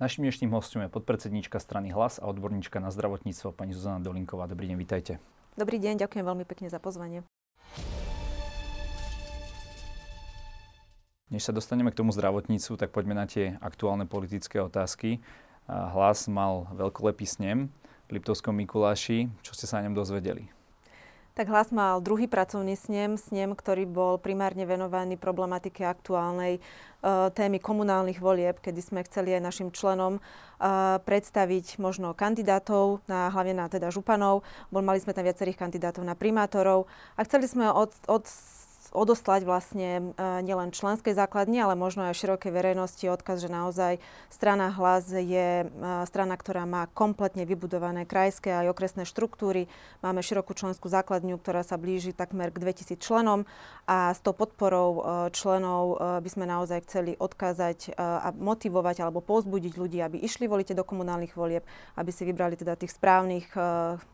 Našim dnešným hostom je podpredsedníčka strany Hlas a odborníčka na zdravotníctvo pani Zuzana Dolinková. Dobrý deň, vítajte. Dobrý deň, ďakujem veľmi pekne za pozvanie. Než sa dostaneme k tomu zdravotníctvu, tak poďme na tie aktuálne politické otázky. Hlas mal veľkolepý snem v Liptovskom Mikuláši. Čo ste sa o ňom dozvedeli? Tak hlas mal druhý pracovný snem, snem, ktorý bol primárne venovaný problematike aktuálnej e, témy komunálnych volieb, kedy sme chceli aj našim členom e, predstaviť možno kandidátov, na, hlavne na teda županov. Bol, mali sme tam viacerých kandidátov na primátorov a chceli sme od, od odoslať vlastne e, nielen členskej základni, ale možno aj širokej verejnosti odkaz, že naozaj strana hlas je e, strana, ktorá má kompletne vybudované krajské aj okresné štruktúry. Máme širokú členskú základňu, ktorá sa blíži takmer k 2000 členom a s tou podporou e, členov by sme naozaj chceli odkázať a motivovať alebo pozbudiť ľudí, aby išli voliť do komunálnych volieb, aby si vybrali teda tých správnych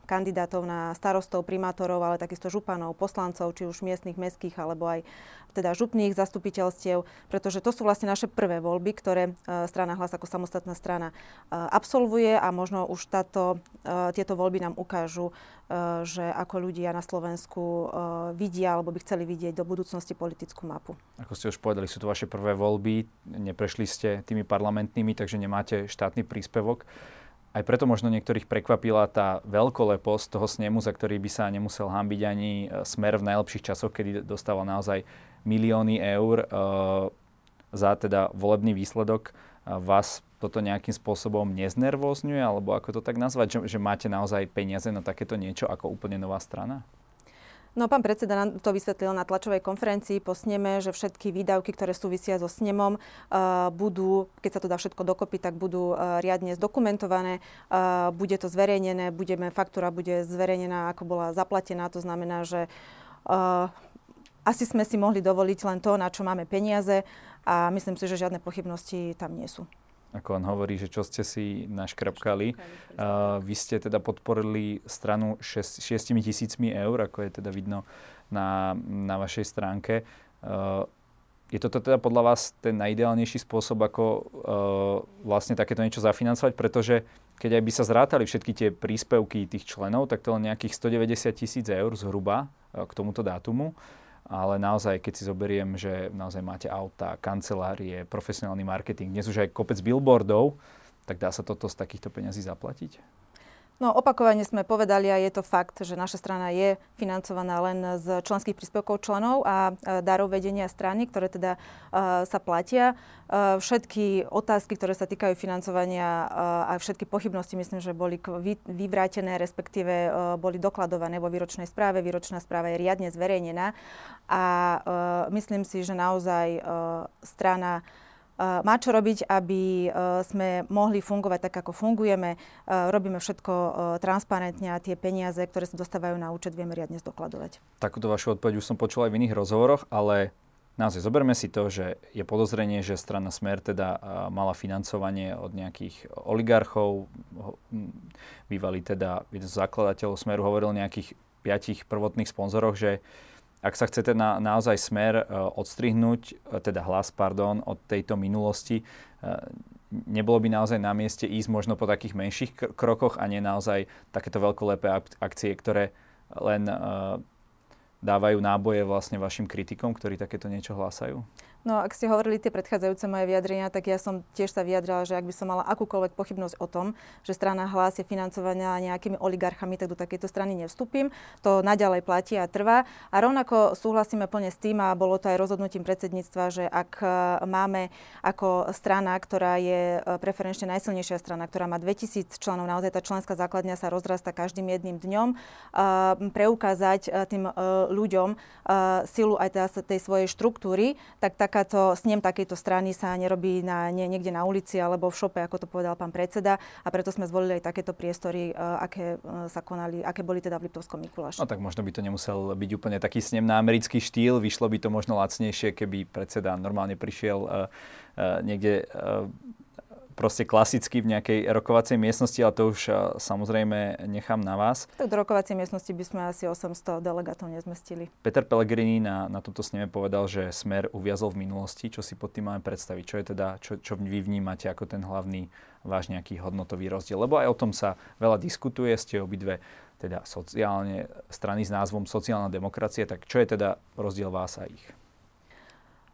kandidátov na starostov, primátorov, ale takisto županov, poslancov, či už miestnych, mestských alebo aj teda župných zastupiteľstiev, pretože to sú vlastne naše prvé voľby, ktoré e, strana Hlas ako samostatná strana e, absolvuje a možno už táto, e, tieto voľby nám ukážu, že ako ľudia na Slovensku vidia alebo by chceli vidieť do budúcnosti politickú mapu. Ako ste už povedali, sú to vaše prvé voľby, neprešli ste tými parlamentnými, takže nemáte štátny príspevok. Aj preto možno niektorých prekvapila tá veľkoleposť toho snemu, za ktorý by sa nemusel hambiť ani e, smer v najlepších časoch, kedy dostával naozaj milióny eur e, za teda volebný výsledok. Vás toto nejakým spôsobom neznervozňuje, alebo ako to tak nazvať, že, že máte naozaj peniaze na takéto niečo ako úplne nová strana? No pán predseda nám to vysvetlil na tlačovej konferencii. Po sneme, že všetky výdavky, ktoré súvisia so snemom, uh, budú, keď sa to dá všetko dokopy, tak budú uh, riadne zdokumentované, uh, bude to zverejnené, budeme, faktúra bude zverejnená, ako bola zaplatená, to znamená, že asi sme si mohli dovoliť len to, na čo máme peniaze a myslím si, že žiadne pochybnosti tam nie sú ako on hovorí, že čo ste si naškrapkali. Uh, vy ste teda podporili stranu 6 tisícmi eur, ako je teda vidno na, na vašej stránke. Uh, je toto teda podľa vás ten najideálnejší spôsob, ako uh, vlastne takéto niečo zafinancovať? Pretože keď aj by sa zrátali všetky tie príspevky tých členov, tak to len nejakých 190 tisíc eur zhruba uh, k tomuto dátumu ale naozaj, keď si zoberiem, že naozaj máte auta, kancelárie, profesionálny marketing, dnes už aj kopec billboardov, tak dá sa toto z takýchto peňazí zaplatiť? No opakovane sme povedali a je to fakt, že naša strana je financovaná len z členských príspevkov členov a darov vedenia strany, ktoré teda uh, sa platia. Uh, všetky otázky, ktoré sa týkajú financovania uh, a všetky pochybnosti, myslím, že boli vy, vyvrátené, respektíve boli dokladované vo výročnej správe. Výročná správa je riadne zverejnená a myslím si, že naozaj strana Eh, má čo robiť, aby eh, sme mohli fungovať tak, ako fungujeme. Eh, robíme všetko transparentne a tie peniaze, ktoré sa dostávajú na účet, vieme riadne zdokladovať. Takúto vašu odpoveď už som počul aj v iných rozhovoroch, ale naozaj zoberme si to, že je podozrenie, že strana Smer teda mala financovanie od nejakých oligarchov. Bývalý teda jeden z zakladateľov Smeru hovoril o nejakých piatich prvotných sponzoroch, že ak sa chcete na, naozaj smer uh, odstrihnúť, uh, teda hlas, pardon, od tejto minulosti, uh, nebolo by naozaj na mieste ísť možno po takých menších krokoch a nie naozaj takéto veľkolepé akcie, ktoré len dávajú náboje vlastne vašim kritikom, ktorí takéto niečo hlásajú? No ak ste hovorili tie predchádzajúce moje vyjadrenia, tak ja som tiež sa vyjadrala, že ak by som mala akúkoľvek pochybnosť o tom, že strana hlas je financovaná nejakými oligarchami, tak do takejto strany nevstúpim. To naďalej platí a trvá. A rovnako súhlasíme plne s tým, a bolo to aj rozhodnutím predsedníctva, že ak e, máme ako strana, ktorá je e, preferenčne najsilnejšia strana, ktorá má 2000 členov, naozaj tá členská základňa sa rozrasta každým jedným dňom, e, preukázať tým ľuďom silu aj tej svojej štruktúry, tak taká takáto, snem takejto strany sa nerobí na, nie, niekde na ulici alebo v šope, ako to povedal pán predseda. A preto sme zvolili aj takéto priestory, uh, aké uh, sa konali, aké boli teda v Liptovskom Mikuláši. No tak možno by to nemusel byť úplne taký snem na americký štýl. Vyšlo by to možno lacnejšie, keby predseda normálne prišiel uh, uh, niekde uh, proste klasicky v nejakej rokovacej miestnosti, ale to už samozrejme nechám na vás. Tak do rokovacej miestnosti by sme asi 800 delegátov nezmestili. Peter Pellegrini na, na tomto sneme povedal, že Smer uviazol v minulosti. Čo si pod tým máme predstaviť? Čo je teda, čo, čo vy vnímate ako ten hlavný váš nejaký hodnotový rozdiel? Lebo aj o tom sa veľa diskutuje, ste obidve teda sociálne, strany s názvom sociálna demokracia, tak čo je teda rozdiel vás a ich?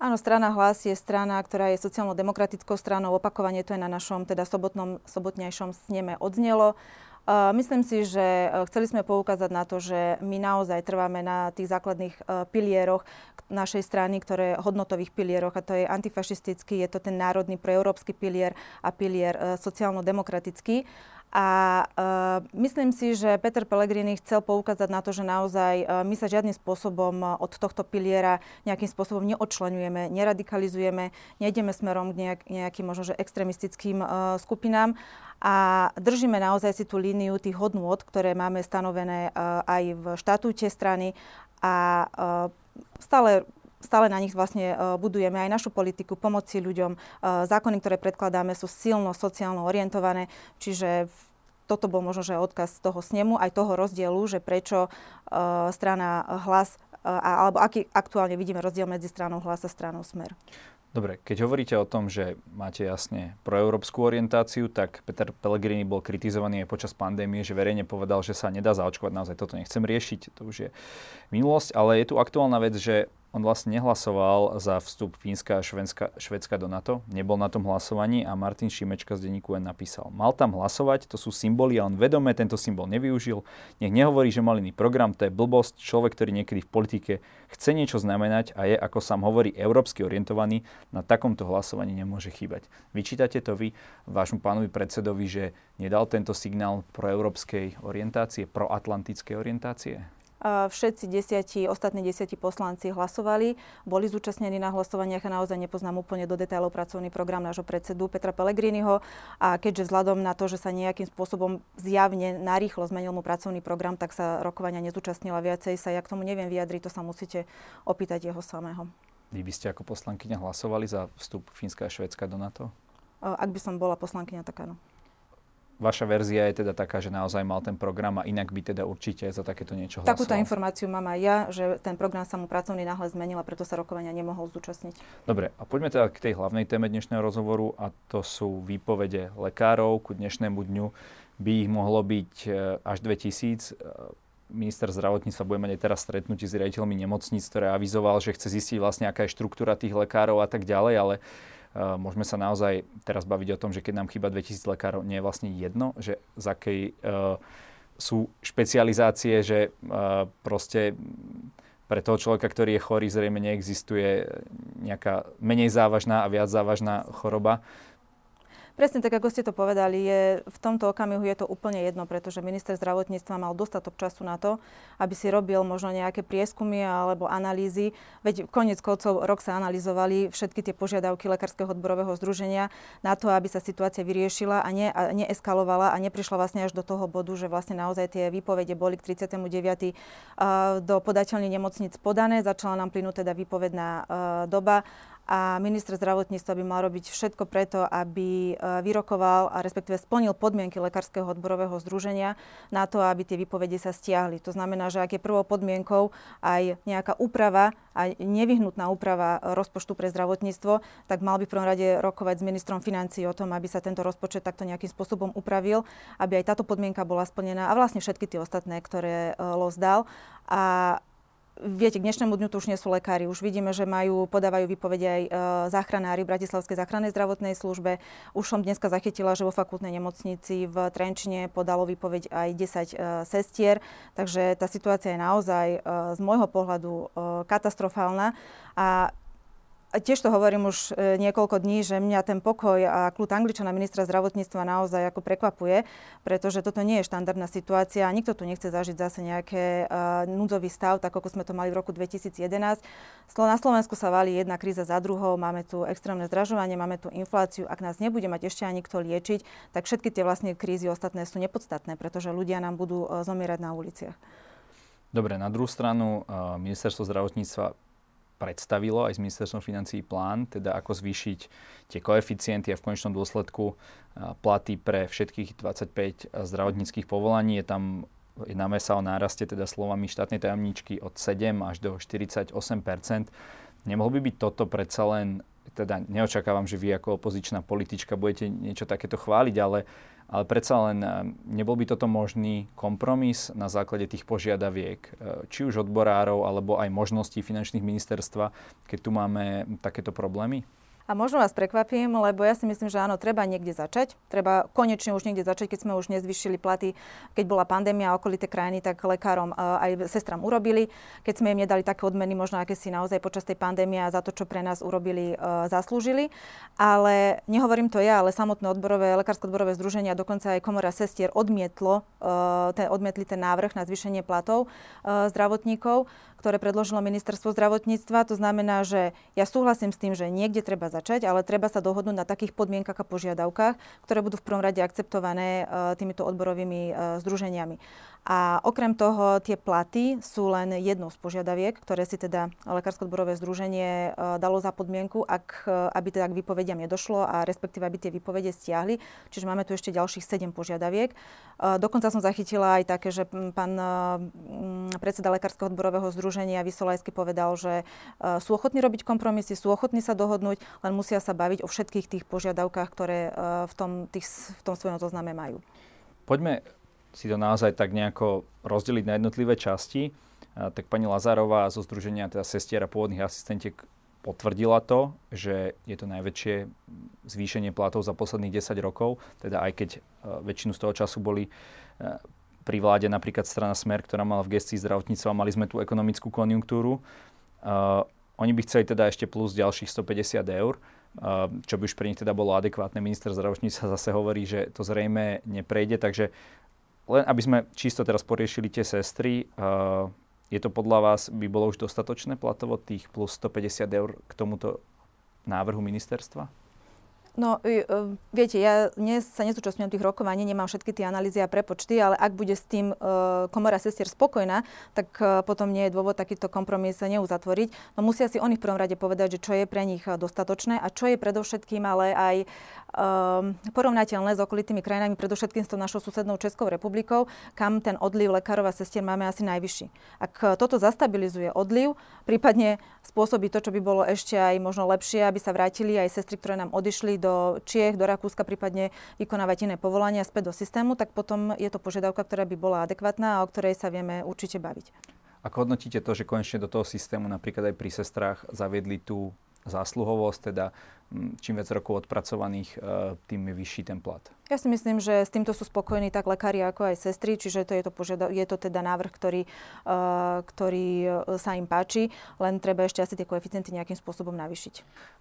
Áno, strana Hlas je strana, ktorá je sociálno-demokratickou stranou. Opakovanie to je na našom teda sobotnom, sobotnejšom sneme odznelo. Uh, myslím si, že uh, chceli sme poukázať na to, že my naozaj trváme na tých základných uh, pilieroch našej strany, ktoré hodnotových pilieroch, a to je antifašistický, je to ten národný proeurópsky pilier a pilier sociálno-demokratický. A uh, myslím si, že Peter Pellegrini chcel poukázať na to, že naozaj uh, my sa žiadnym spôsobom od tohto piliera nejakým spôsobom neodčlenujeme, neradikalizujeme, nejdeme smerom k nejak, nejakým možno že extremistickým uh, skupinám. A držíme naozaj si tú líniu tých hodnôt, ktoré máme stanovené uh, aj v štatúte strany. A uh, stále stále na nich vlastne budujeme aj našu politiku pomoci ľuďom. Zákony, ktoré predkladáme, sú silno sociálno orientované, čiže toto bol možno, že odkaz toho snemu, aj toho rozdielu, že prečo strana hlas, alebo aký aktuálne vidíme rozdiel medzi stranou hlas a stranou smer. Dobre, keď hovoríte o tom, že máte jasne proeurópsku orientáciu, tak Peter Pellegrini bol kritizovaný aj počas pandémie, že verejne povedal, že sa nedá zaočkovať. Naozaj toto nechcem riešiť, to už je minulosť, ale je tu aktuálna vec, že on vlastne nehlasoval za vstup Fínska a Švedska, Švedska do NATO, nebol na tom hlasovaní a Martin Šimečka z denníku N napísal. Mal tam hlasovať, to sú symboly a on vedome tento symbol nevyužil. Nech nehovorí, že mal iný program, to je blbosť. Človek, ktorý niekedy v politike chce niečo znamenať a je, ako sám hovorí, európsky orientovaný, na takomto hlasovaní nemôže chýbať. Vyčítate to vy vášmu pánovi predsedovi, že nedal tento signál pro európskej orientácie, proatlantickej orientácie? Všetci desiatí, ostatní desiatí poslanci hlasovali, boli zúčastnení na hlasovaniach a naozaj nepoznám úplne do detailov pracovný program nášho predsedu Petra Pellegriniho. A keďže vzhľadom na to, že sa nejakým spôsobom zjavne narýchlo zmenil mu pracovný program, tak sa rokovania nezúčastnila viacej, sa ja k tomu neviem vyjadriť, to sa musíte opýtať jeho samého. Vy by ste ako poslankyňa hlasovali za vstup Fínska a Švedska do NATO? Ak by som bola poslankyňa, tak áno. Vaša verzia je teda taká, že naozaj mal ten program a inak by teda určite za takéto niečo hlasoval. Takúto informáciu mám aj ja, že ten program sa mu pracovný náhle zmenil a preto sa rokovania nemohol zúčastniť. Dobre, a poďme teda k tej hlavnej téme dnešného rozhovoru a to sú výpovede lekárov. Ku dnešnému dňu by ich mohlo byť e, až 2000 minister zdravotníctva bude mať aj teraz stretnutie s riaditeľmi nemocníc, ktoré avizoval, že chce zistiť vlastne, aká je štruktúra tých lekárov a tak ďalej, ale Uh, môžeme sa naozaj teraz baviť o tom, že keď nám chýba 2000 lekárov, nie je vlastne jedno, že z akej uh, sú špecializácie, že uh, proste pre toho človeka, ktorý je chorý, zrejme neexistuje nejaká menej závažná a viac závažná choroba. Presne tak, ako ste to povedali, je, v tomto okamihu je to úplne jedno, pretože minister zdravotníctva mal dostatok času na to, aby si robil možno nejaké prieskumy alebo analýzy. Veď konec koncov rok sa analyzovali všetky tie požiadavky Lekárskeho odborového združenia na to, aby sa situácia vyriešila a, ne, a neeskalovala a neprišla vlastne až do toho bodu, že vlastne naozaj tie výpovede boli k 39. do podateľných nemocnic podané. Začala nám plynúť teda výpovedná doba a minister zdravotníctva by mal robiť všetko preto, aby e, vyrokoval a respektíve splnil podmienky Lekárskeho odborového združenia na to, aby tie výpovede sa stiahli. To znamená, že ak je prvou podmienkou aj nejaká úprava, aj nevyhnutná úprava rozpočtu pre zdravotníctvo, tak mal by v prvom rade rokovať s ministrom financí o tom, aby sa tento rozpočet takto nejakým spôsobom upravil, aby aj táto podmienka bola splnená a vlastne všetky tie ostatné, ktoré e, LOS dal. A Viete, k dnešnému dňu tu už nie sú lekári. Už vidíme, že majú, podávajú výpovede aj e, záchranári v Bratislavskej záchrannej zdravotnej službe. Už som dneska zachytila, že vo fakultnej nemocnici v Trenčine podalo výpoveď aj 10 e, sestier. Takže tá situácia je naozaj e, z môjho pohľadu e, katastrofálna. A tiež to hovorím už e, niekoľko dní, že mňa ten pokoj a kľud Angličana ministra zdravotníctva naozaj ako prekvapuje, pretože toto nie je štandardná situácia. Nikto tu nechce zažiť zase nejaké uh, núdzový stav, tak ako sme to mali v roku 2011. Na Slovensku sa valí jedna kríza za druhou, máme tu extrémne zdražovanie, máme tu infláciu. Ak nás nebude mať ešte ani kto liečiť, tak všetky tie vlastne krízy ostatné sú nepodstatné, pretože ľudia nám budú uh, zomierať na uliciach. Dobre, na druhú stranu ministerstvo zdravotníctva predstavilo aj s ministerstvom financií plán, teda ako zvýšiť tie koeficienty a v konečnom dôsledku platy pre všetkých 25 zdravotníckých povolaní. Je tam jednáme sa o náraste teda slovami štátnej tajomničky od 7 až do 48% Nemohol by byť toto predsa len, teda neočakávam, že vy ako opozičná politička budete niečo takéto chváliť, ale, ale predsa len nebol by toto možný kompromis na základe tých požiadaviek, e, či už odborárov, alebo aj možností finančných ministerstva, keď tu máme takéto problémy? A možno vás prekvapím, lebo ja si myslím, že áno, treba niekde začať. Treba konečne už niekde začať, keď sme už nezvyšili platy, keď bola pandémia a okolité krajiny, tak lekárom aj sestram urobili. Keď sme im nedali také odmeny, možno aké si naozaj počas tej pandémie za to, čo pre nás urobili, zaslúžili. Ale nehovorím to ja, ale samotné odborové, lekársko-odborové združenia, dokonca aj komora sestier odmietlo, ten, odmietli ten návrh na zvýšenie platov zdravotníkov ktoré predložilo ministerstvo zdravotníctva. To znamená, že ja súhlasím s tým, že niekde treba začať, ale treba sa dohodnúť na takých podmienkach a požiadavkách, ktoré budú v prvom rade akceptované e, týmito odborovými e, združeniami. A okrem toho tie platy sú len jednou z požiadaviek, ktoré si teda Lekársko-odborové združenie e, dalo za podmienku, ak, e, aby teda k výpovediam nedošlo a respektíve aby tie výpovede stiahli. Čiže máme tu ešte ďalších 7 požiadaviek. E, dokonca som zachytila aj také, že pán predseda Lekárskeho odborového združenia Vysolajsky povedal, že sú ochotní robiť kompromisy, sú ochotní sa dohodnúť, len musia sa baviť o všetkých tých požiadavkách, ktoré v tom, tých, v tom svojom zozname majú. Poďme si to naozaj tak nejako rozdeliť na jednotlivé časti, tak pani Lazárová zo Združenia teda sestier a pôvodných asistentiek potvrdila to, že je to najväčšie zvýšenie platov za posledných 10 rokov, teda aj keď e, väčšinu z toho času boli e, pri vláde napríklad strana Smer, ktorá mala v gestii zdravotníctva, mali sme tú ekonomickú konjunktúru. Uh, oni by chceli teda ešte plus ďalších 150 eur, čo by už pre nich teda bolo adekvátne. Minister zdravotníctva zase hovorí, že to zrejme neprejde, takže len aby sme čisto teraz poriešili tie sestry, uh, je to podľa vás, by bolo už dostatočné platovo tých plus 150 eur k tomuto návrhu ministerstva? No, e, viete, ja dnes sa nezúčastňujem tých rokovaní, nemám všetky tie analýzy a prepočty, ale ak bude s tým e, komora sestier spokojná, tak e, potom nie je dôvod takýto kompromis neuzatvoriť. No musia si oni v prvom rade povedať, že čo je pre nich dostatočné a čo je predovšetkým ale aj porovnateľné s okolitými krajinami, predovšetkým s tou našou susednou Českou republikou, kam ten odliv lekárov a sestier máme asi najvyšší. Ak toto zastabilizuje odliv, prípadne spôsobí to, čo by bolo ešte aj možno lepšie, aby sa vrátili aj sestry, ktoré nám odišli do Čiech, do Rakúska, prípadne vykonávať iné povolania späť do systému, tak potom je to požiadavka, ktorá by bola adekvátna a o ktorej sa vieme určite baviť. Ako hodnotíte to, že konečne do toho systému napríklad aj pri sestrách zaviedli tú zásluhovosť, teda čím viac rokov odpracovaných, e, tým je vyšší ten plat. Ja si myslím, že s týmto sú spokojní tak lekári ako aj sestry, čiže to je, to požiada- je to teda návrh, ktorý, uh, ktorý e, sa im páči, len treba ešte asi tie koeficienty nejakým spôsobom navýšiť.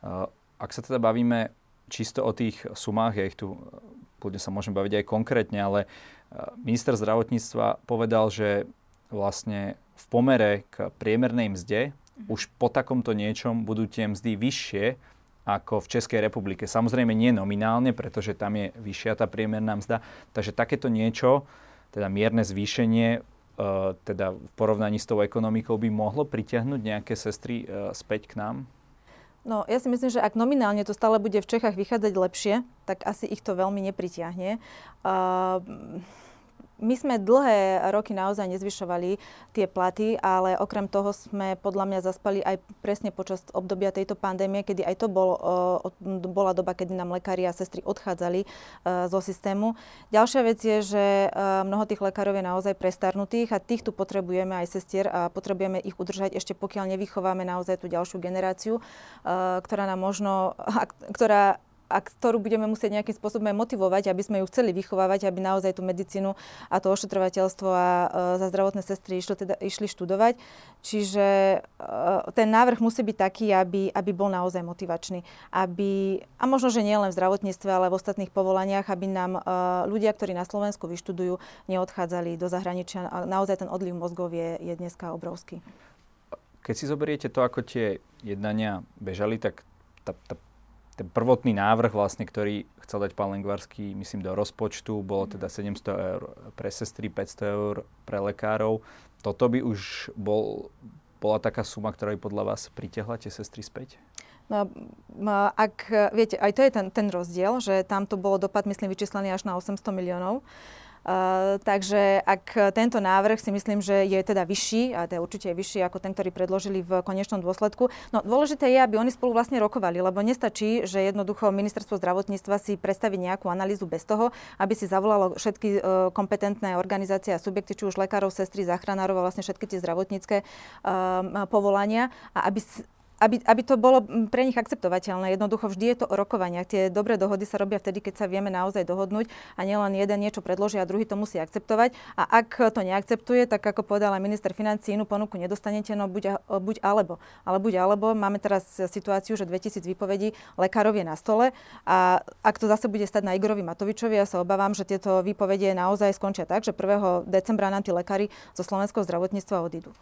Uh, ak sa teda bavíme čisto o tých sumách, ja ich tu kľudne sa môžem baviť aj konkrétne, ale minister zdravotníctva povedal, že vlastne v pomere k priemernej mzde už po takomto niečom budú tie mzdy vyššie ako v Českej republike. Samozrejme nie nominálne, pretože tam je vyššia tá priemerná mzda. Takže takéto niečo, teda mierne zvýšenie, e, teda v porovnaní s tou ekonomikou by mohlo pritiahnuť nejaké sestry e, späť k nám? No, ja si myslím, že ak nominálne to stále bude v Čechách vychádzať lepšie, tak asi ich to veľmi nepritiahne. Uh, my sme dlhé roky naozaj nezvyšovali tie platy, ale okrem toho sme podľa mňa zaspali aj presne počas obdobia tejto pandémie, kedy aj to bol, bola doba, kedy nám lekári a sestry odchádzali e, zo systému. Ďalšia vec je, že e, mnoho tých lekárov je naozaj prestarnutých a tých tu potrebujeme aj sestier a potrebujeme ich udržať ešte pokiaľ nevychováme naozaj tú ďalšiu generáciu, e, ktorá nám možno, ktorá a ktorú budeme musieť nejakým spôsobom motivovať, aby sme ju chceli vychovávať, aby naozaj tú medicínu a to ošetrovateľstvo a uh, za zdravotné sestry išli, teda, išli študovať. Čiže uh, ten návrh musí byť taký, aby, aby bol naozaj motivačný. Aby, a možno, že nie len v zdravotníctve, ale v ostatných povolaniach, aby nám uh, ľudia, ktorí na Slovensku vyštudujú, neodchádzali do zahraničia. A naozaj ten odliv mozgov je, je dneska obrovský. Keď si zoberiete to, ako tie jednania bežali, tak tá, tá ten prvotný návrh, vlastne, ktorý chcel dať pán Lengvarský, myslím, do rozpočtu, bolo teda 700 eur pre sestry, 500 eur pre lekárov. Toto by už bol bola taká suma, ktorá by podľa vás pritiahla tie sestry späť? No, ak, viete, aj to je ten, ten rozdiel, že tam to bolo dopad, myslím, vyčíslený až na 800 miliónov. Uh, takže ak tento návrh si myslím, že je teda vyšší, a je určite vyšší ako ten, ktorý predložili v konečnom dôsledku, no dôležité je, aby oni spolu vlastne rokovali, lebo nestačí, že jednoducho ministerstvo zdravotníctva si predstaví nejakú analýzu bez toho, aby si zavolalo všetky uh, kompetentné organizácie a subjekty, či už lekárov, sestry, záchranárov a vlastne všetky tie zdravotnícke uh, povolania a aby, aby, aby to bolo pre nich akceptovateľné. Jednoducho vždy je to o rokovaniach. Tie dobré dohody sa robia vtedy, keď sa vieme naozaj dohodnúť a nielen jeden niečo predloží a druhý to musí akceptovať. A ak to neakceptuje, tak ako povedal minister financí, inú ponuku nedostanete, no buď, buď alebo. Ale buď alebo. Máme teraz situáciu, že 2000 výpovedí lekárov je na stole a ak to zase bude stať na Igorovi Matovičovi, ja sa obávam, že tieto výpovede naozaj skončia tak, že 1. decembra nám tí lekári zo slovenského zdravotníctva odídu.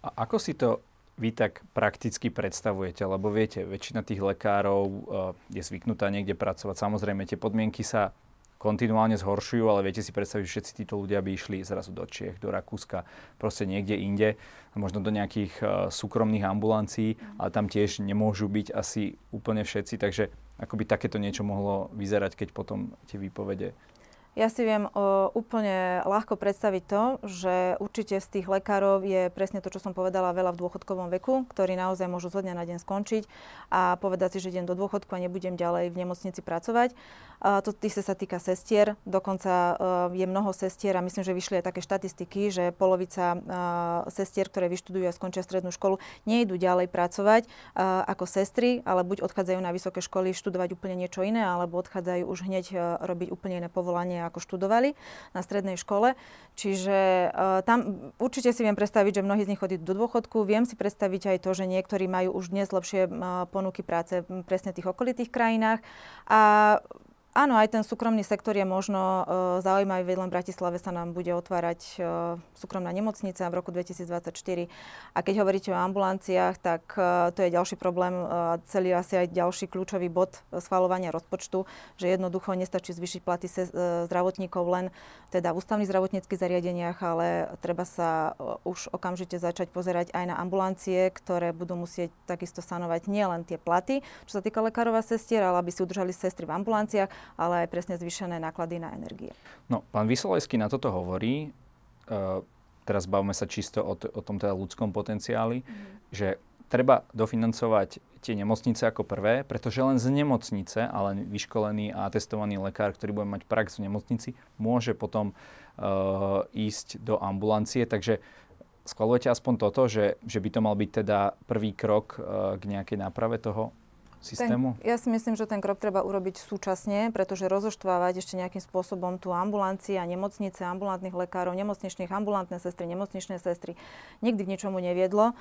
A ako si to vy tak prakticky predstavujete? Lebo viete, väčšina tých lekárov uh, je zvyknutá niekde pracovať. Samozrejme, tie podmienky sa kontinuálne zhoršujú, ale viete si predstaviť, že všetci títo ľudia by išli zrazu do Čiech, do Rakúska, proste niekde inde, možno do nejakých uh, súkromných ambulancií, ale tam tiež nemôžu byť asi úplne všetci, takže ako by takéto niečo mohlo vyzerať, keď potom tie výpovede ja si viem o, úplne ľahko predstaviť to, že určite z tých lekárov je presne to, čo som povedala, veľa v dôchodkovom veku, ktorí naozaj môžu zo dňa na deň skončiť a povedať si, že idem do dôchodku a nebudem ďalej v nemocnici pracovať. A to isté sa týka sestier. Dokonca uh, je mnoho sestier a myslím, že vyšli aj také štatistiky, že polovica uh, sestier, ktoré vyštudujú a skončia strednú školu, nejdú ďalej pracovať ako sestry, ale buď odchádzajú na vysoké školy študovať úplne niečo iné, alebo odchádzajú už hneď robiť úplne iné povolanie ako študovali na strednej škole. Čiže uh, tam určite si viem predstaviť, že mnohí z nich chodí do dôchodku. Viem si predstaviť aj to, že niektorí majú už dnes lepšie uh, ponuky práce presne v tých okolitých krajinách. A Áno, aj ten súkromný sektor je možno uh, zaujímavý, veď len v Bratislave sa nám bude otvárať uh, súkromná nemocnica v roku 2024. A keď hovoríte o ambulanciách, tak uh, to je ďalší problém, uh, celý asi aj ďalší kľúčový bod schvalovania rozpočtu, že jednoducho nestačí zvyšiť platy se, uh, zdravotníkov len teda v ústavných zdravotníckých zariadeniach, ale treba sa uh, už okamžite začať pozerať aj na ambulancie, ktoré budú musieť takisto sanovať nielen tie platy, čo sa týka lekárov a sestier, ale aby si udržali sestry v ambulanciách, ale aj presne zvýšené náklady na energie. No, pán Vysolajský na toto hovorí, uh, teraz bavíme sa čisto o, t- o tom teda ľudskom potenciáli, mm. že treba dofinancovať tie nemocnice ako prvé, pretože len z nemocnice, ale vyškolený a testovaný lekár, ktorý bude mať prax v nemocnici, môže potom uh, ísť do ambulancie. Takže schvalujete aspoň toto, že, že by to mal byť teda prvý krok uh, k nejakej náprave toho systému? Ten, ja si myslím, že ten krok treba urobiť súčasne, pretože rozoštvávať ešte nejakým spôsobom tú ambulancii a nemocnice, ambulantných lekárov, nemocničných, ambulantné sestry, nemocničné sestry nikdy k ničomu neviedlo.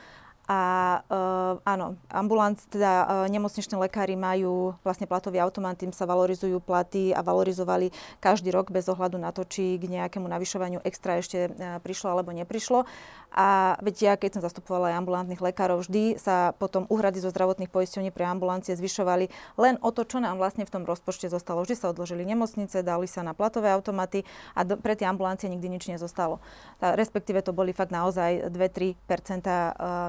A uh, áno, ambulanc, teda uh, nemocničné lekári majú vlastne platový automat, tým sa valorizujú platy a valorizovali každý rok bez ohľadu na to, či k nejakému navyšovaniu extra ešte uh, prišlo alebo neprišlo. A veď ja, keď som zastupovala aj ambulantných lekárov, vždy sa potom úhrady zo zdravotných poisťovní pre ambulancie zvyšovali len o to, čo nám vlastne v tom rozpočte zostalo. Vždy sa odložili nemocnice, dali sa na platové automaty a do, pre tie ambulancie nikdy nič nezostalo. Tá, respektíve to boli fakt naozaj 2-3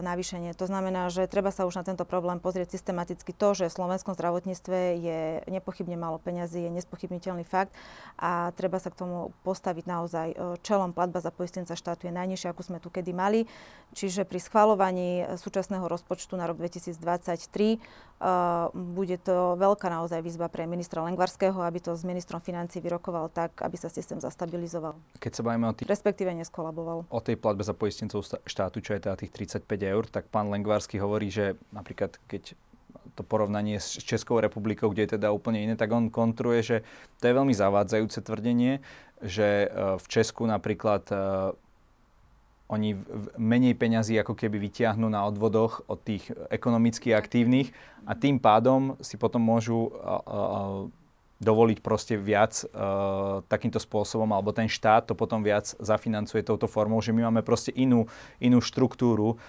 navýšenia navýšenie. To znamená, že treba sa už na tento problém pozrieť systematicky. To, že v slovenskom zdravotníctve je nepochybne málo peňazí, je nespochybniteľný fakt a treba sa k tomu postaviť naozaj e, čelom. Platba za poistenca štátu je najnižšia, ako sme tu kedy mali. Čiže pri schvalovaní súčasného rozpočtu na rok 2023 Uh, bude to veľká naozaj výzva pre ministra Lengvarského, aby to s ministrom financí vyrokoval tak, aby sa systém zastabilizoval. Keď sa bavíme o tých... Respektíve neskolaboval. O tej platbe za poistencov štátu, čo je teda tých 35 eur, tak pán Lengvarský hovorí, že napríklad keď to porovnanie s Českou republikou, kde je teda úplne iné, tak on kontruje, že to je veľmi zavádzajúce tvrdenie, že uh, v Česku napríklad oni menej peňazí ako keby vytiahnu na odvodoch od tých ekonomicky aktívnych a tým pádom si potom môžu dovoliť proste viac uh, takýmto spôsobom, alebo ten štát to potom viac zafinancuje touto formou, že my máme proste inú, inú štruktúru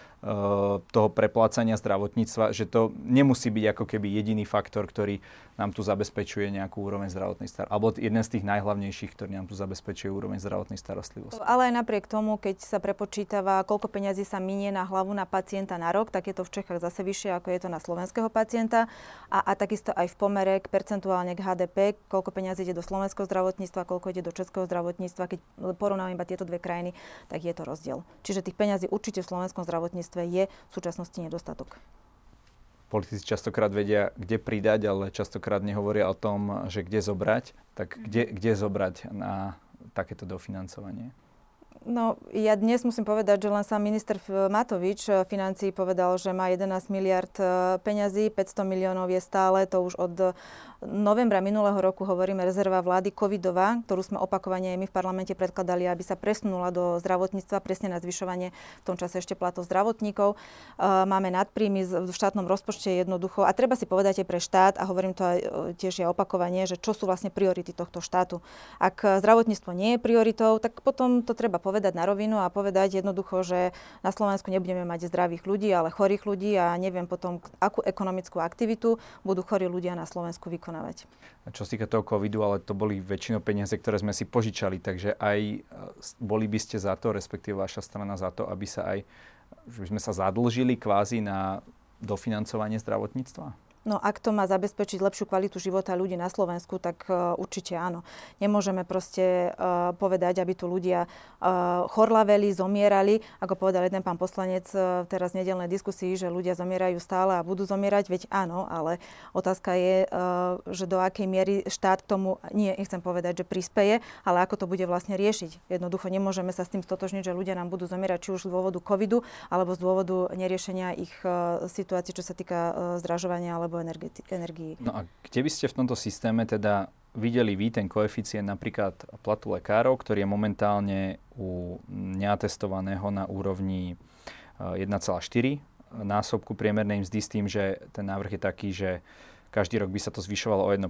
toho preplácania zdravotníctva, že to nemusí byť ako keby jediný faktor, ktorý nám tu zabezpečuje nejakú úroveň zdravotnej starostlivosti. Alebo jeden z tých najhlavnejších, ktorý nám tu zabezpečuje úroveň zdravotnej starostlivosti. Ale aj napriek tomu, keď sa prepočítava, koľko peňazí sa minie na hlavu na pacienta na rok, tak je to v Čechách zase vyššie, ako je to na slovenského pacienta. A, a takisto aj v pomere k percentuálne k HDP koľko peňazí ide do slovenského zdravotníctva, koľko ide do českého zdravotníctva. Keď porovnáme iba tieto dve krajiny, tak je to rozdiel. Čiže tých peňazí určite v slovenskom zdravotníctve je v súčasnosti nedostatok politici častokrát vedia, kde pridať, ale častokrát nehovoria o tom, že kde zobrať. Tak kde, kde zobrať na takéto dofinancovanie? No, ja dnes musím povedať, že len sám minister Matovič eh, financí povedal, že má 11 miliard eh, peňazí, 500 miliónov je stále, to už od novembra minulého roku hovoríme rezerva vlády covidová, ktorú sme opakovane aj my v parlamente predkladali, aby sa presunula do zdravotníctva presne na zvyšovanie v tom čase ešte platov zdravotníkov. Máme nadpríjmy v štátnom rozpočte jednoducho a treba si povedať aj pre štát a hovorím to aj tiež ja opakovane, že čo sú vlastne priority tohto štátu. Ak zdravotníctvo nie je prioritou, tak potom to treba povedať na rovinu a povedať jednoducho, že na Slovensku nebudeme mať zdravých ľudí, ale chorých ľudí a neviem potom, akú ekonomickú aktivitu budú chorí ľudia na Slovensku vykonávať. A čo sa týka toho covidu, ale to boli väčšinou peniaze, ktoré sme si požičali, takže aj e, boli by ste za to, respektíve vaša strana za to, aby sa aj, že by sme sa zadlžili kvázi na dofinancovanie zdravotníctva? No ak to má zabezpečiť lepšiu kvalitu života ľudí na Slovensku, tak uh, určite áno. Nemôžeme proste uh, povedať, aby tu ľudia uh, chorlaveli, zomierali. Ako povedal jeden pán poslanec uh, teraz v nedelnej diskusii, že ľudia zomierajú stále a budú zomierať, veď áno, ale otázka je, uh, že do akej miery štát k tomu, nie, nechcem povedať, že prispeje, ale ako to bude vlastne riešiť. Jednoducho nemôžeme sa s tým stotožniť, že ľudia nám budú zomierať či už z dôvodu covidu, alebo z dôvodu neriešenia ich uh, situácií, čo sa týka uh, zdražovania alebo alebo energii. No a kde by ste v tomto systéme teda videli vy ten koeficient napríklad platu lekárov, ktorý je momentálne u neatestovaného na úrovni 1,4 eh, násobku priemernej mzdy s tým, že ten návrh je taký, že každý rok by sa to zvyšovalo o 1%.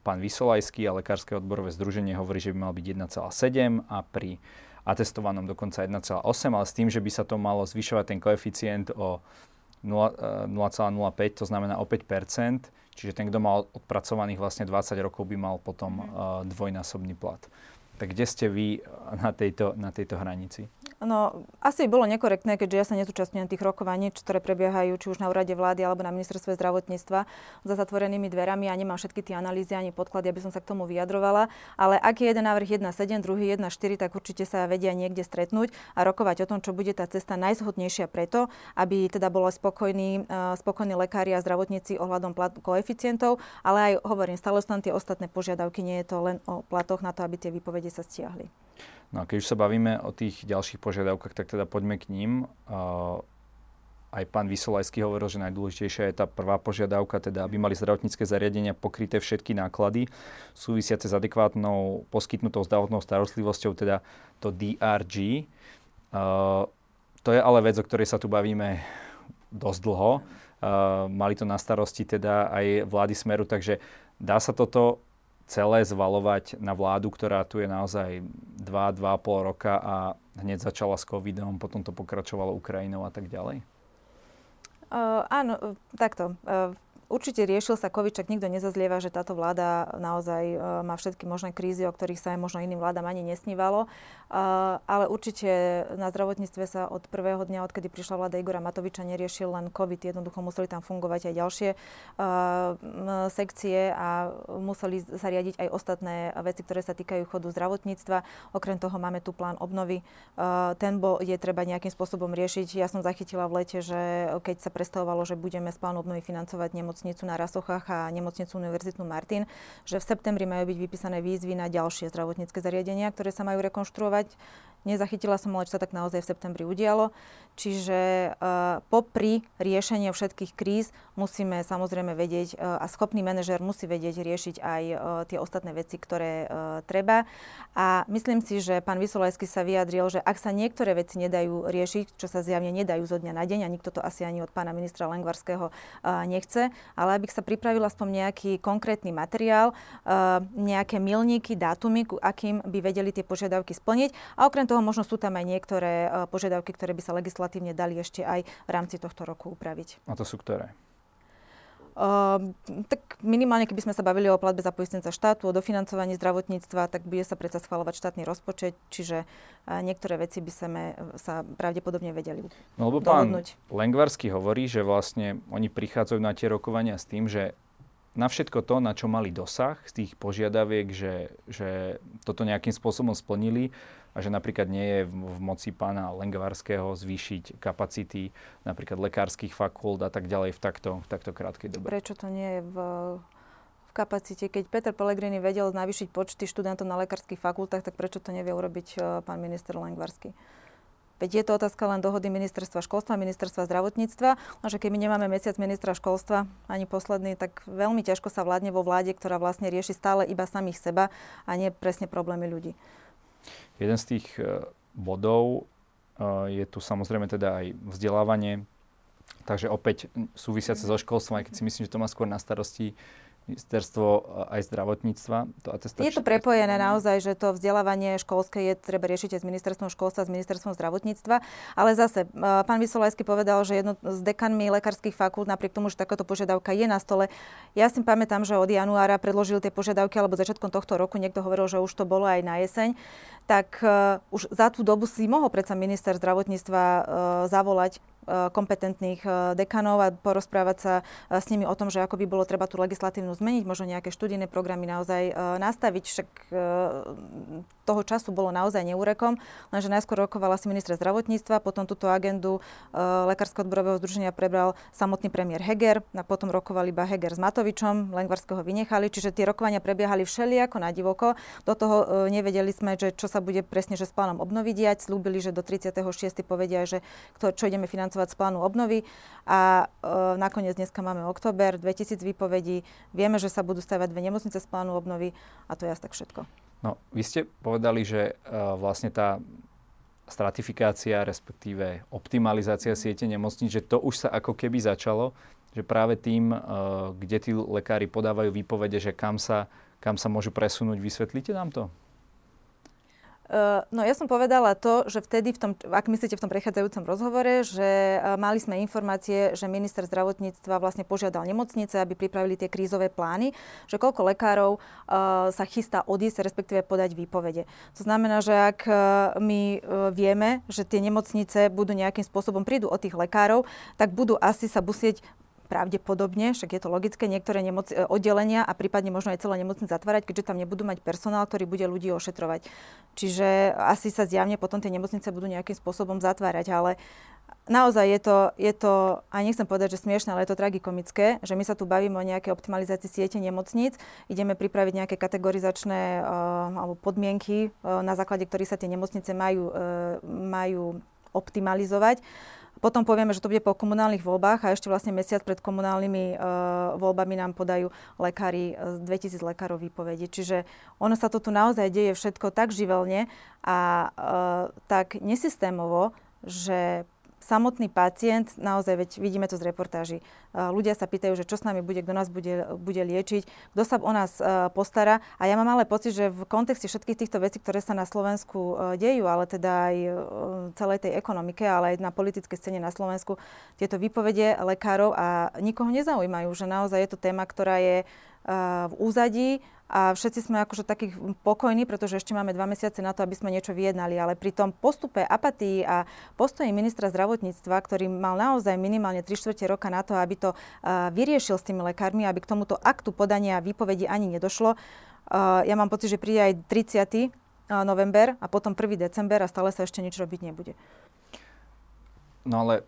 Pán Vysolajský a Lekárske odborové združenie hovorí, že by mal byť 1,7 a pri atestovanom dokonca 1,8, ale s tým, že by sa to malo zvyšovať ten koeficient o 0,05, eh, to znamená o 5 čiže ten, kto mal odpracovaných vlastne 20 rokov, by mal potom uh, dvojnásobný plat. Tak kde ste vy na tejto, na tejto hranici? No, asi bolo nekorektné, keďže ja sa nezúčastňujem tých rokovaní, ktoré prebiehajú či už na úrade vlády alebo na ministerstve zdravotníctva za zatvorenými dverami a nemám všetky tie analýzy ani podklady, aby som sa k tomu vyjadrovala. Ale ak je jeden návrh 1.7, druhý 1.4, tak určite sa vedia niekde stretnúť a rokovať o tom, čo bude tá cesta najzhodnejšia preto, aby teda bolo spokojní, uh, spokojní lekári a zdravotníci ohľadom plat, koeficientov, ale aj hovorím, stále sú tam tie ostatné požiadavky, nie je to len o platoch na to, aby tie výpovede sa stiahli. No a keď už sa bavíme o tých ďalších požiadavkách, tak teda poďme k ním. Uh, aj pán Vysolajský hovoril, že najdôležitejšia je tá prvá požiadavka, teda aby mali zdravotnícke zariadenia pokryté všetky náklady súvisiace s adekvátnou poskytnutou zdravotnou starostlivosťou, teda to DRG. To je ale vec, o ktorej sa tu bavíme dosť dlho. Mali to na starosti teda aj vlády Smeru, takže dá sa toto celé zvalovať na vládu, ktorá tu je naozaj 2-2,5 roka a hneď začala s covidom, potom to pokračovalo Ukrajinou a tak ďalej? Uh, áno, takto. Uh, Určite riešil sa COVID, čak nikto nezazlieva, že táto vláda naozaj uh, má všetky možné krízy, o ktorých sa aj možno iným vládam ani nesnívalo. Uh, ale určite na zdravotníctve sa od prvého dňa, odkedy prišla vláda Igora Matoviča, neriešil len COVID. Jednoducho museli tam fungovať aj ďalšie uh, sekcie a museli sa riadiť aj ostatné veci, ktoré sa týkajú chodu zdravotníctva. Okrem toho máme tu plán obnovy. Ten bo je treba nejakým spôsobom riešiť. Ja som zachytila v lete, že keď sa predstavovalo, že budeme z plánu obnovy financovať nemoc nemocnicu na Rasochách a nemocnicu Univerzitnú Martin, že v septembri majú byť vypísané výzvy na ďalšie zdravotnícke zariadenia, ktoré sa majú rekonštruovať. Nezachytila som, ale čo sa tak naozaj v septembri udialo. Čiže uh, popri riešení všetkých kríz musíme samozrejme vedieť uh, a schopný manažer musí vedieť riešiť aj uh, tie ostatné veci, ktoré treba. A myslím si, že pán Vysolajský sa vyjadril, že ak sa niektoré veci nedajú riešiť, čo sa zjavne nedajú zo dňa na deň, a nikto to asi ani od pána ministra Lengvarského nechce, ale aby sa pripravil aspoň nejaký konkrétny materiál, nejaké milníky, dátumy, akým by vedeli tie požiadavky splniť. A okrem toho možno sú tam aj niektoré uh, požiadavky, ktoré by sa legislatívne dali ešte aj v rámci tohto roku upraviť. A to sú ktoré? Uh, tak minimálne, keby sme sa bavili o platbe za poistenca štátu, o dofinancovaní zdravotníctva, tak bude sa predsa schváľovať štátny rozpočet, čiže uh, niektoré veci by sme sa pravdepodobne vedeli No lebo dohodnúť. pán Lengvarsky hovorí, že vlastne oni prichádzajú na tie rokovania s tým, že na všetko to, na čo mali dosah z tých požiadaviek, že, že toto nejakým spôsobom splnili, a že napríklad nie je v moci pána Lengvarského zvýšiť kapacity napríklad lekárskych fakult a tak ďalej v takto, v takto krátkej dobe. Prečo to nie je v, v kapacite? Keď Peter Pellegrini vedel navýšiť počty študentov na lekárskych fakultách, tak prečo to nevie urobiť uh, pán minister Lengvarský? Veď je to otázka len dohody ministerstva školstva, ministerstva zdravotníctva, lenže keď my nemáme mesiac ministra školstva, ani posledný, tak veľmi ťažko sa vládne vo vláde, ktorá vlastne rieši stále iba samých seba a nie presne problémy ľudí. Jeden z tých e, bodov e, je tu samozrejme teda aj vzdelávanie, takže opäť súvisiace so školstvom, aj keď si myslím, že to má skôr na starosti ministerstvo aj zdravotníctva. To je to prepojené naozaj, že to vzdelávanie školské je treba riešiť aj s ministerstvom školstva, s ministerstvom zdravotníctva. Ale zase, pán Vysolajský povedal, že jedno z dekanmi lekárskych fakult, napriek tomu, že takáto požiadavka je na stole, ja si pamätám, že od januára predložil tie požiadavky, alebo začiatkom tohto roku, niekto hovoril, že už to bolo aj na jeseň, tak uh, už za tú dobu si mohol predsa minister zdravotníctva uh, zavolať kompetentných eh, dekanov a porozprávať sa eh, s nimi o tom, že ako by bolo treba tú legislatívnu zmeniť, možno nejaké študijné programy naozaj nastaviť. Však toho času bolo naozaj neúrekom, lenže najskôr rokovala si minister zdravotníctva, potom túto agendu Lekárskeho odborového združenia prebral samotný premiér Heger, a potom rokovali iba Heger s Matovičom, Lengvarského vynechali, čiže tie rokovania prebiehali všelijako na divoko. Do toho nevedeli sme, že čo sa bude presne že s plánom obnoviť diať. Slúbili, že do 36. povedia, že kto, čo ideme financovať z plánu obnovy a e, nakoniec dneska máme október, 2000 výpovedí, vieme, že sa budú stavať dve nemocnice z plánu obnovy a to je asi tak všetko. No, vy ste povedali, že e, vlastne tá stratifikácia, respektíve optimalizácia siete nemocníc, že to už sa ako keby začalo, že práve tým, e, kde tí lekári podávajú výpovede, že kam sa, kam sa môžu presunúť, vysvetlíte nám to? Uh, no ja som povedala to, že vtedy, v tom, ak myslíte v tom prechádzajúcom rozhovore, že uh, mali sme informácie, že minister zdravotníctva vlastne požiadal nemocnice, aby pripravili tie krízové plány, že koľko lekárov uh, sa chystá odísť, respektíve podať výpovede. To znamená, že ak my vieme, že tie nemocnice budú nejakým spôsobom prídu od tých lekárov, tak budú asi sa musieť pravdepodobne, však je to logické, niektoré nemoc- e, oddelenia a prípadne možno aj celé nemocnice zatvárať, keďže tam nebudú mať personál, ktorý bude ľudí ošetrovať. Čiže asi sa zjavne potom tie nemocnice budú nejakým spôsobom zatvárať, ale naozaj je to, je to, a nechcem povedať, že smiešne, ale je to tragikomické, že my sa tu bavíme o nejakej optimalizácii siete nemocníc, ideme pripraviť nejaké kategorizačné uh, alebo podmienky, uh, na základe ktorých sa tie nemocnice majú, uh, majú optimalizovať. Potom povieme, že to bude po komunálnych voľbách a ešte vlastne mesiac pred komunálnymi uh, voľbami nám podajú lekári, uh, 2000 lekárov výpovedi. Čiže ono sa to tu naozaj deje všetko tak živelne a uh, tak nesystémovo, že samotný pacient, naozaj veď vidíme to z reportáží, ľudia sa pýtajú, že čo s nami bude, kto nás bude, bude liečiť, kto sa o nás postará. A ja mám ale pocit, že v kontexte všetkých týchto vecí, ktoré sa na Slovensku dejú, ale teda aj celej tej ekonomike, ale aj na politickej scéne na Slovensku, tieto výpovede lekárov a nikoho nezaujímajú, že naozaj je to téma, ktorá je v úzadí a všetci sme akože takých pokojní, pretože ešte máme dva mesiace na to, aby sme niečo vyjednali. Ale pri tom postupe apatii a postoji ministra zdravotníctva, ktorý mal naozaj minimálne 3 čtvrte roka na to, aby to vyriešil s tými lekármi, aby k tomuto aktu podania výpovedi ani nedošlo, ja mám pocit, že príde aj 30. november a potom 1. december a stále sa ešte nič robiť nebude. No ale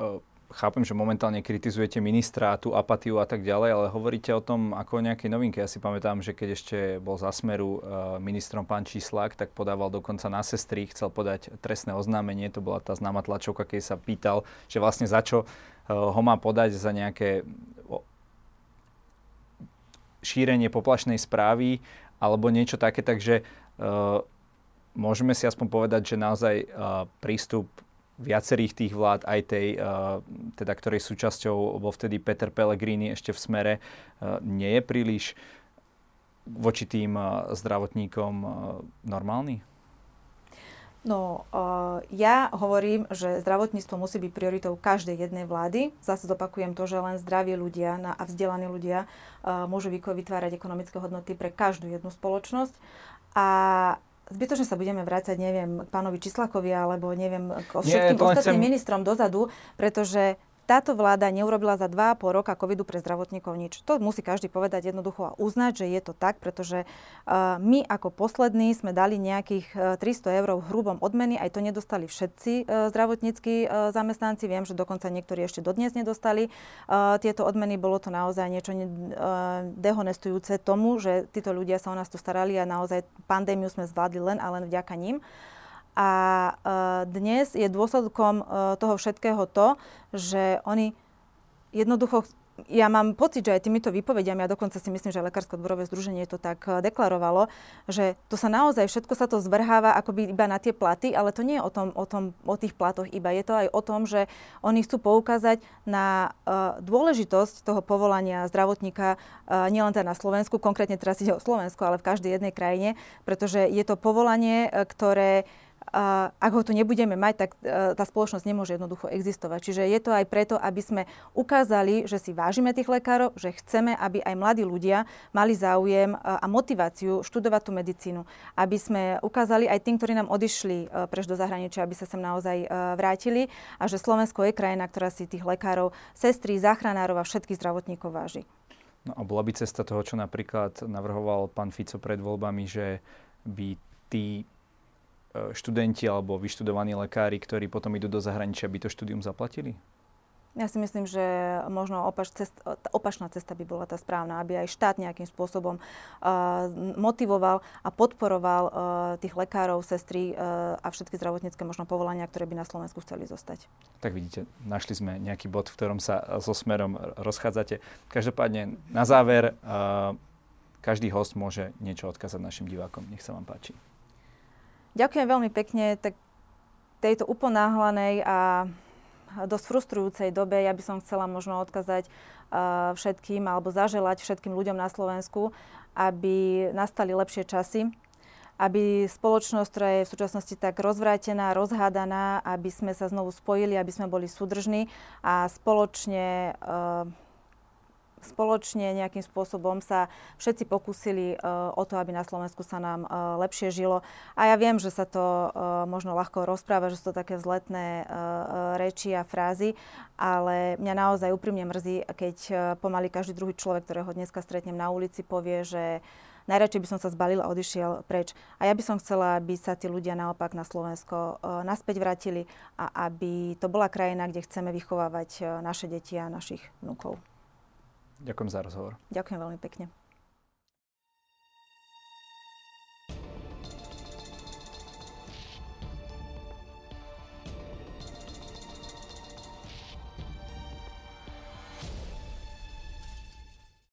uh chápem, že momentálne kritizujete ministra, tú apatiu a tak ďalej, ale hovoríte o tom ako o nejakej novinke. Ja si pamätám, že keď ešte bol za Smeru uh, ministrom pán Číslak, tak podával dokonca na sestry, chcel podať trestné oznámenie. To bola tá známa tlačovka, keď sa pýtal, že vlastne za čo uh, ho má podať za nejaké šírenie poplašnej správy alebo niečo také. Takže uh, môžeme si aspoň povedať, že naozaj prístup viacerých tých vlád, aj tej, uh, teda ktorej súčasťou bol vtedy Peter Pellegrini ešte v smere, uh, nie je príliš voči tým uh, zdravotníkom normálny? No, ja hovorím, že zdravotníctvo musí byť prioritou každej jednej vlády. Zase zopakujem to, že len zdraví ľudia a vzdelaní ľudia môžu vytvárať ekonomické hodnoty pre každú jednu spoločnosť. A zbytočne sa budeme vrácať, neviem, k pánovi Čislakovi alebo neviem, k všetkým Nie, ostatným chcem... ministrom dozadu, pretože táto vláda neurobila za 2,5 roka covidu pre zdravotníkov nič. To musí každý povedať jednoducho a uznať, že je to tak, pretože uh, my ako poslední sme dali nejakých uh, 300 eur v hrubom odmeny, aj to nedostali všetci uh, zdravotníckí zamestnanci. Viem, že dokonca niektorí ešte dodnes nedostali tieto odmeny. Bolo to naozaj niečo ne, dehonestujúce tomu, že títo ľudia sa o nás tu starali a naozaj pandémiu sme zvládli len a len vďaka ním. A e, dnes je dôsledkom e, toho všetkého to, že oni jednoducho ja mám pocit, že aj týmito výpovediami, a dokonca si myslím, že Lekárske odborové združenie to tak e, deklarovalo, že to sa naozaj, všetko sa to zvrháva akoby iba na tie platy, ale to nie je o, tom, o, tom, o tých platoch iba. Je to aj o tom, že oni chcú poukázať na uh, dôležitosť toho povolania zdravotníka uh, nielen teda na Slovensku, konkrétne teraz ide o Slovensku, ale v každej jednej krajine, pretože je to povolanie, ktoré a ak ho tu nebudeme mať, tak e, tá spoločnosť nemôže jednoducho existovať. Čiže je to aj preto, aby sme ukázali, že si vážime tých lekárov, že chceme, aby aj mladí ľudia mali záujem e, a motiváciu študovať tú medicínu. Aby sme ukázali aj tým, ktorí nám odišli e, preč do zahraničia, aby sa sem naozaj vrátili a že Slovensko je krajina, ktorá si tých lekárov, sestry, záchranárov a všetkých zdravotníkov váži. No a bola by cesta toho, čo napríklad navrhoval pán Fico pred voľbami, že by tí študenti alebo vyštudovaní lekári, ktorí potom idú do zahraničia, by to štúdium zaplatili? Ja si myslím, že možno opač, cest, opačná cesta by bola tá správna, aby aj štát nejakým spôsobom uh, motivoval a podporoval uh, tých lekárov, sestry uh, a všetky zdravotnícke možno povolania, ktoré by na Slovensku chceli zostať. Tak vidíte, našli sme nejaký bod, v ktorom sa so smerom rozchádzate. Každopádne, na záver, uh, každý host môže niečo odkázať našim divákom. Nech sa vám páči. Ďakujem veľmi pekne. Tak tejto uponáhlanej a dosť frustrujúcej dobe ja by som chcela možno odkazať uh, všetkým alebo zaželať všetkým ľuďom na Slovensku, aby nastali lepšie časy, aby spoločnosť, ktorá je v súčasnosti tak rozvrátená, rozhádaná, aby sme sa znovu spojili, aby sme boli súdržní a spoločne uh, spoločne nejakým spôsobom sa všetci pokúsili uh, o to, aby na Slovensku sa nám uh, lepšie žilo. A ja viem, že sa to uh, možno ľahko rozpráva, že sú to také vzletné reči a frázy, ale mňa naozaj úprimne mrzí, keď pomaly každý druhý človek, ktorého dneska stretnem na ulici, povie, že najradšej by som sa zbalil a odišiel preč. A ja by som chcela, aby sa tí ľudia naopak na Slovensko uh, naspäť vrátili a aby to bola krajina, kde chceme vychovávať uh, naše deti a našich vnúkov. Ďakujem za rozhovor. Ďakujem veľmi pekne.